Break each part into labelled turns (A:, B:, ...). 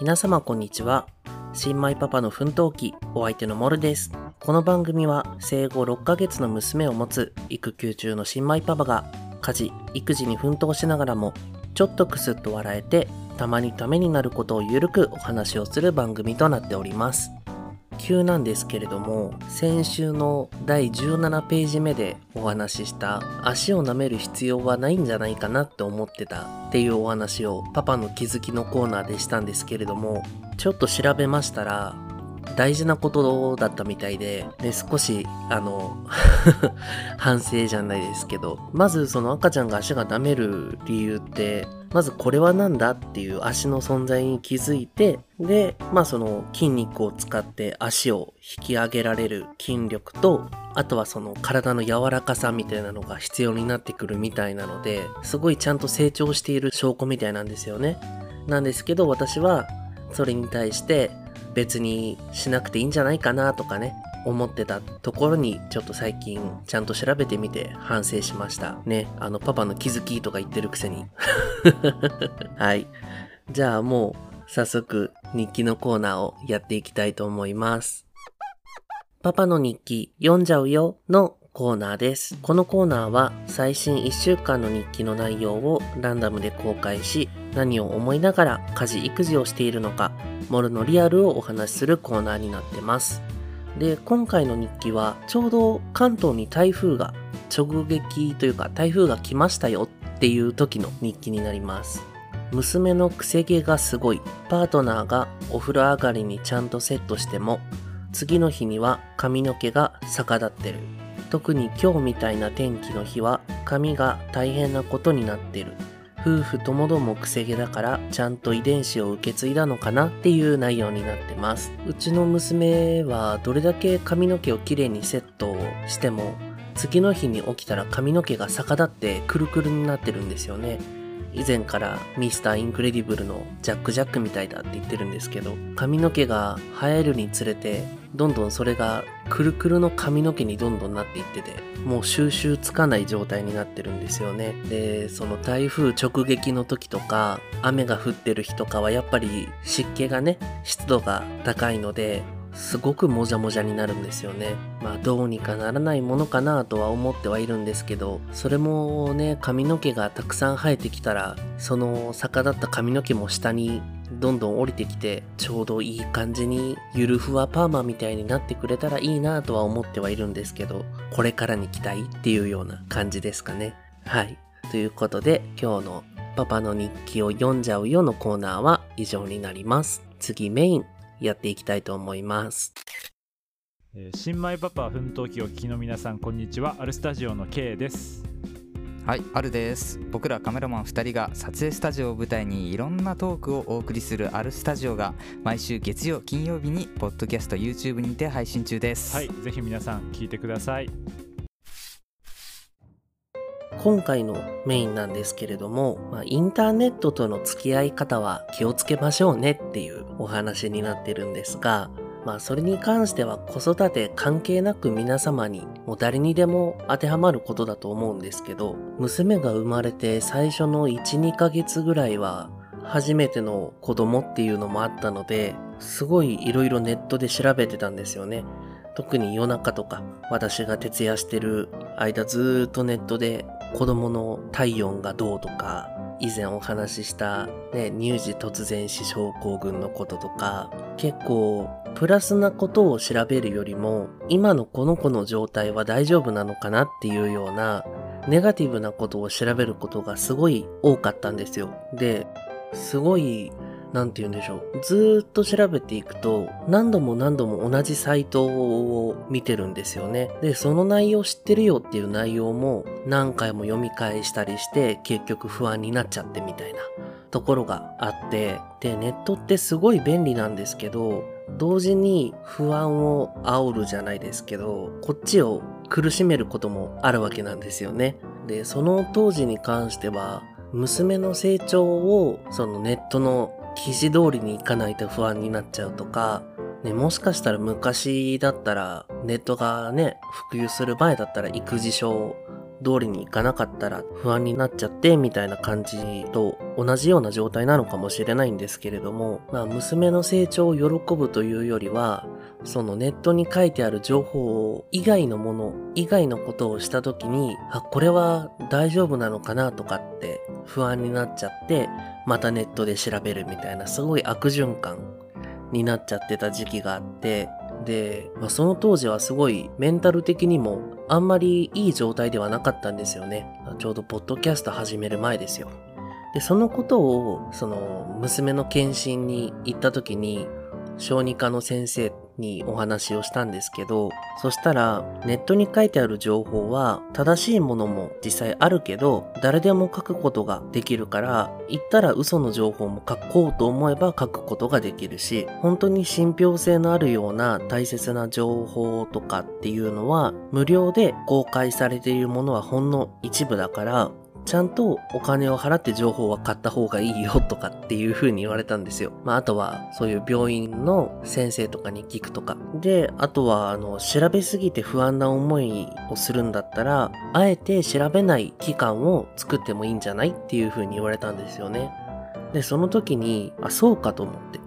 A: 皆様こんにちは。新米パパの奮闘記、お相手のモルです。この番組は生後6ヶ月の娘を持つ育休中の新米パパが家事、育児に奮闘しながらもちょっとクスッと笑えてたまにためになることをゆるくお話をする番組となっております。急なんですけれども先週の第17ページ目でお話しした足を舐める必要はないんじゃないかなって思ってたっていうお話をパパの気づきのコーナーでしたんですけれどもちょっと調べましたら大事なことだったみたいで、で少し、あの、反省じゃないですけど、まずその赤ちゃんが足が舐める理由って、まずこれは何だっていう足の存在に気づいて、で、まあその筋肉を使って足を引き上げられる筋力と、あとはその体の柔らかさみたいなのが必要になってくるみたいなので、すごいちゃんと成長している証拠みたいなんですよね。なんですけど私はそれに対して別にしなくていいんじゃないかなとかね、思ってたところにちょっと最近ちゃんと調べてみて反省しました。ね、あのパパの気づきとか言ってるくせに。はい。じゃあもう早速日記のコーナーをやっていきたいと思います。パパの日記読んじゃうよのコーナーです。このコーナーは最新1週間の日記の内容をランダムで公開し、何を思いながら家事育児をしているのか、モルのリアルをお話しするコーナーになってます。で、今回の日記はちょうど関東に台風が直撃というか台風が来ましたよっていう時の日記になります。娘のくせ毛がすごい。パートナーがお風呂上がりにちゃんとセットしても、次の日には髪の毛が逆立ってる。特に今日みたいな天気の日は髪が大変なことになってる。夫婦ともどもくせ毛だからちゃんと遺伝子を受け継いだのかなっていう内容になってます。うちの娘はどれだけ髪の毛をきれいにセットをしても次の日に起きたら髪の毛が逆立ってくるくるになってるんですよね。以前からミスターインクレディブルのジャック・ジャックみたいだって言ってるんですけど髪の毛が生えるにつれてどんどんそれがくるくるの髪の毛にどんどんなっていっててもう収集つかない状態になってるんですよね。でその台風直撃の時とか雨が降ってる日とかはやっぱり湿気がね湿度が高いのですごくもじゃもじゃになるんですよね。まあどうにかならないものかなとは思ってはいるんですけど、それもね、髪の毛がたくさん生えてきたら、その逆立った髪の毛も下にどんどん降りてきて、ちょうどいい感じにゆるふわパーマみたいになってくれたらいいなとは思ってはいるんですけど、これからに期待っていうような感じですかね。はい。ということで、今日のパパの日記を読んじゃうよのコーナーは以上になります。次メインやっていきたいと思います。
B: えー新米パパ奮闘記をお聞きの皆さんこんにちはアルスタジオの K です
C: はい、あるです。僕らカメラマン2人が撮影スタジオを舞台にいろんなトークをお送りするあるスタジオが毎週月曜、金曜日にポッドキャスト、YouTube にて配信中です。
B: はいぜひ皆さん聞いてください
A: 今回のメインなんですけれども、まあ、インターネットとの付き合い方は気をつけましょうねっていうお話になってるんですが、まあそれに関しては子育て関係なく皆様にもう誰にでも当てはまることだと思うんですけど、娘が生まれて最初の1、2ヶ月ぐらいは初めての子供っていうのもあったので、すごい色々ネットで調べてたんですよね。特に夜中とか私が徹夜してる間ずっとネットで子供の体温がどうとか以前お話しした、ね、乳児突然死症候群のこととか結構プラスなことを調べるよりも今のこの子の状態は大丈夫なのかなっていうようなネガティブなことを調べることがすごい多かったんですよ。で、すごいなんて言うんでしょう。ずっと調べていくと、何度も何度も同じサイトを見てるんですよね。で、その内容知ってるよっていう内容も何回も読み返したりして、結局不安になっちゃってみたいなところがあって、で、ネットってすごい便利なんですけど、同時に不安を煽るじゃないですけど、こっちを苦しめることもあるわけなんですよね。で、その当時に関しては、娘の成長をそのネットの記事通りにいかないと不安になっちゃうとか、ね、もしかしたら昔だったらネットがね、普及する前だったら育児書通りにいかなかったら不安になっちゃってみたいな感じと同じような状態なのかもしれないんですけれども、まあ娘の成長を喜ぶというよりは、そのネットに書いてある情報以外のもの、以外のことをした時に、あ、これは大丈夫なのかなとかって不安になっちゃって、またネットで調べるみたいなすごい悪循環になっちゃってた時期があって、で、まあ、その当時はすごいメンタル的にもあんまりいい状態ではなかったんですよね。ちょうどポッドキャスト始める前ですよ。で、そのことを、その、娘の検診に行った時に、小児科の先生にお話をしたんですけど、そしたらネットに書いてある情報は正しいものも実際あるけど、誰でも書くことができるから、言ったら嘘の情報も書こうと思えば書くことができるし、本当に信憑性のあるような大切な情報とかっていうのは無料で公開されているものはほんの一部だから、ちゃんとお金を払って情報は買った方がいいよとかっていう風に言われたんですよ。まあ、あとは、そういう病院の先生とかに聞くとか。で、あとは、あの、調べすぎて不安な思いをするんだったら、あえて調べない期間を作ってもいいんじゃないっていう風に言われたんですよね。で、その時に、あ、そうかと思って。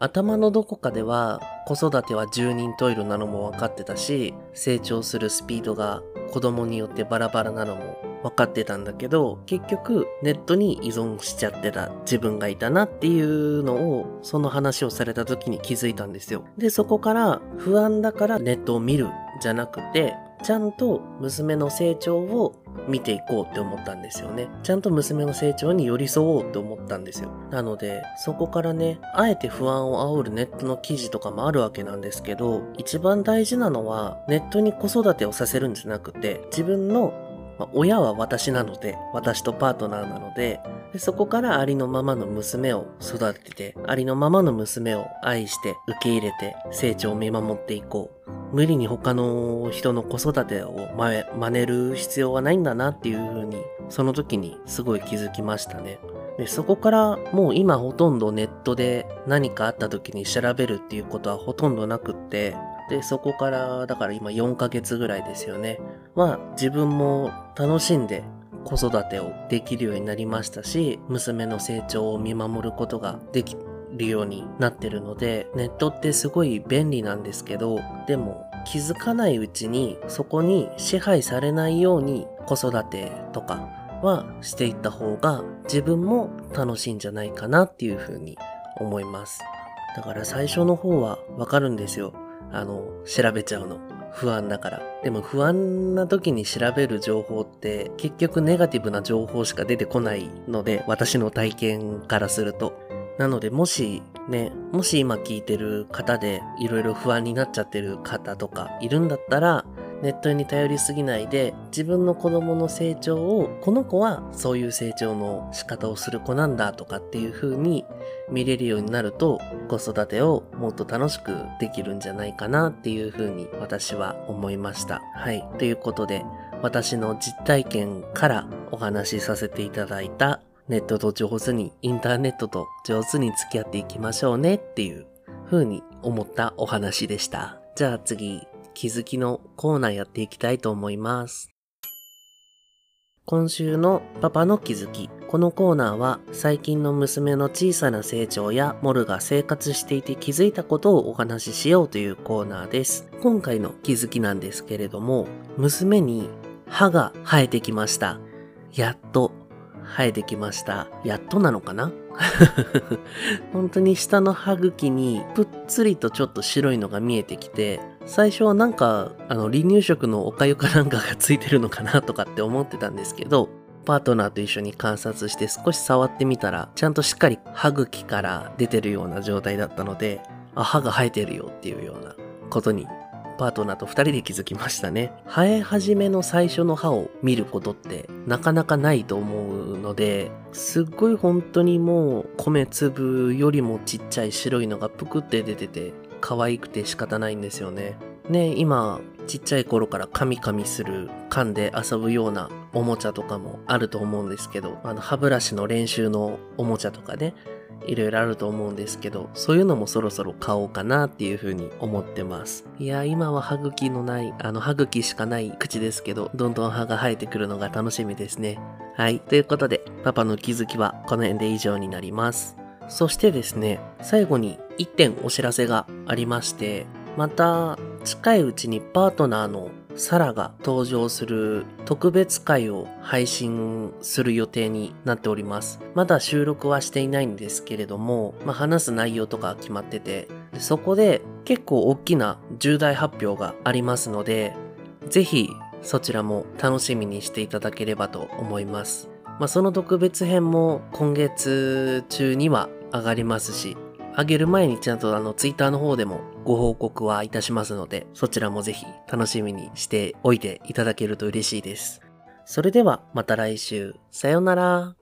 A: 頭のどこかでは子育ては十人トイレなのも分かってたし、成長するスピードが子供によってバラバラなのも分かってたんだけど、結局ネットに依存しちゃってた自分がいたなっていうのを、その話をされた時に気づいたんですよ。で、そこから不安だからネットを見るじゃなくて、ちゃんと娘の成長を見ていこうって思ったんですよね。ちゃんと娘の成長に寄り添おうって思ったんですよ。なので、そこからね、あえて不安を煽るネットの記事とかもあるわけなんですけど、一番大事なのは、ネットに子育てをさせるんじゃなくて、自分のまあ、親は私なので、私とパートナーなのでで、そこからありのままの娘を育てて、ありのままの娘を愛して受け入れて成長を見守っていこう。無理に他の人の子育てを真似る必要はないんだなっていう風に、その時にすごい気づきましたね。で、そこからもう今ほとんどネットで何かあった時に調べるっていうことはほとんどなくって、で、そこから、だから今4ヶ月ぐらいですよね。は、自分も楽しんで子育てをできるようになりましたし、娘の成長を見守ることができるようになってるので、ネットってすごい便利なんですけど、でも気づかないうちにそこに支配されないように子育てとかはしていった方が自分も楽しいんじゃないかなっていうふうに思います。だから最初の方はわかるんですよ。あの、調べちゃうの。不安だから。でも不安な時に調べる情報って結局ネガティブな情報しか出てこないので、私の体験からすると。なのでもしね、もし今聞いてる方でいろいろ不安になっちゃってる方とかいるんだったら、ネットに頼りすぎないで自分の子供の成長をこの子はそういう成長の仕方をする子なんだとかっていう風に見れるようになると子育てをもっと楽しくできるんじゃないかなっていう風に私は思いました。はい。ということで私の実体験からお話しさせていただいたネットと上手に、インターネットと上手に付き合っていきましょうねっていう風に思ったお話でした。じゃあ次、気づきのコーナーやっていきたいと思います。今週のパパの気づき。このコーナーは最近の娘の小さな成長やモルが生活していて気づいたことをお話ししようというコーナーです。今回の気づきなんですけれども、娘に歯が生えてきました。やっと生えてきました。やっとなのかな？本当に下の歯茎にぷっつりとちょっと白いのが見えてきて、最初はなんか、あの、離乳食のおかゆかなんかがついてるのかなとかって思ってたんですけど、パートナーと一緒に観察して少し触ってみたら、ちゃんとしっかり歯茎から出てるような状態だったので、あ、歯が生えてるよっていうようなことにパートナーと二人で気づきましたね。生え始めの最初の歯を見ることってなかなかないと思うので、すっごい本当にもう米粒よりもちっちゃい白いのがぷくって出てて、可愛くて仕方ないんですよね。ね、今、ちっちゃい頃からカミカミする、噛んで遊ぶようなおもちゃとかもあると思うんですけど、あの歯ブラシの練習のおもちゃとかね、いろいろあると思うんですけど、そういうのもそろそろ買おうかなっていうふうに思ってます。いや、今は歯茎のない、あの、歯茎しかない口ですけど、どんどん歯が生えてくるのが楽しみですね。はい。ということで、パパの気づきはこの辺で以上になります。そしてですね、最後に1点お知らせがありまして、また近いうちにパートナーのサラが登場する特別会を配信する予定になっております。まだ収録はしていないんですけれども、まあ、話す内容とか決まってて、そこで結構大きな重大発表がありますので、ぜひそちらも楽しみにしていただければと思います。まあ、その特別編も今月中には上がりますし、あげる前にちゃんとあのツイッターの方でもご報告はいたしますので、そちらもぜひ楽しみにしておいていただけると嬉しいです。それではまた来週。さようなら。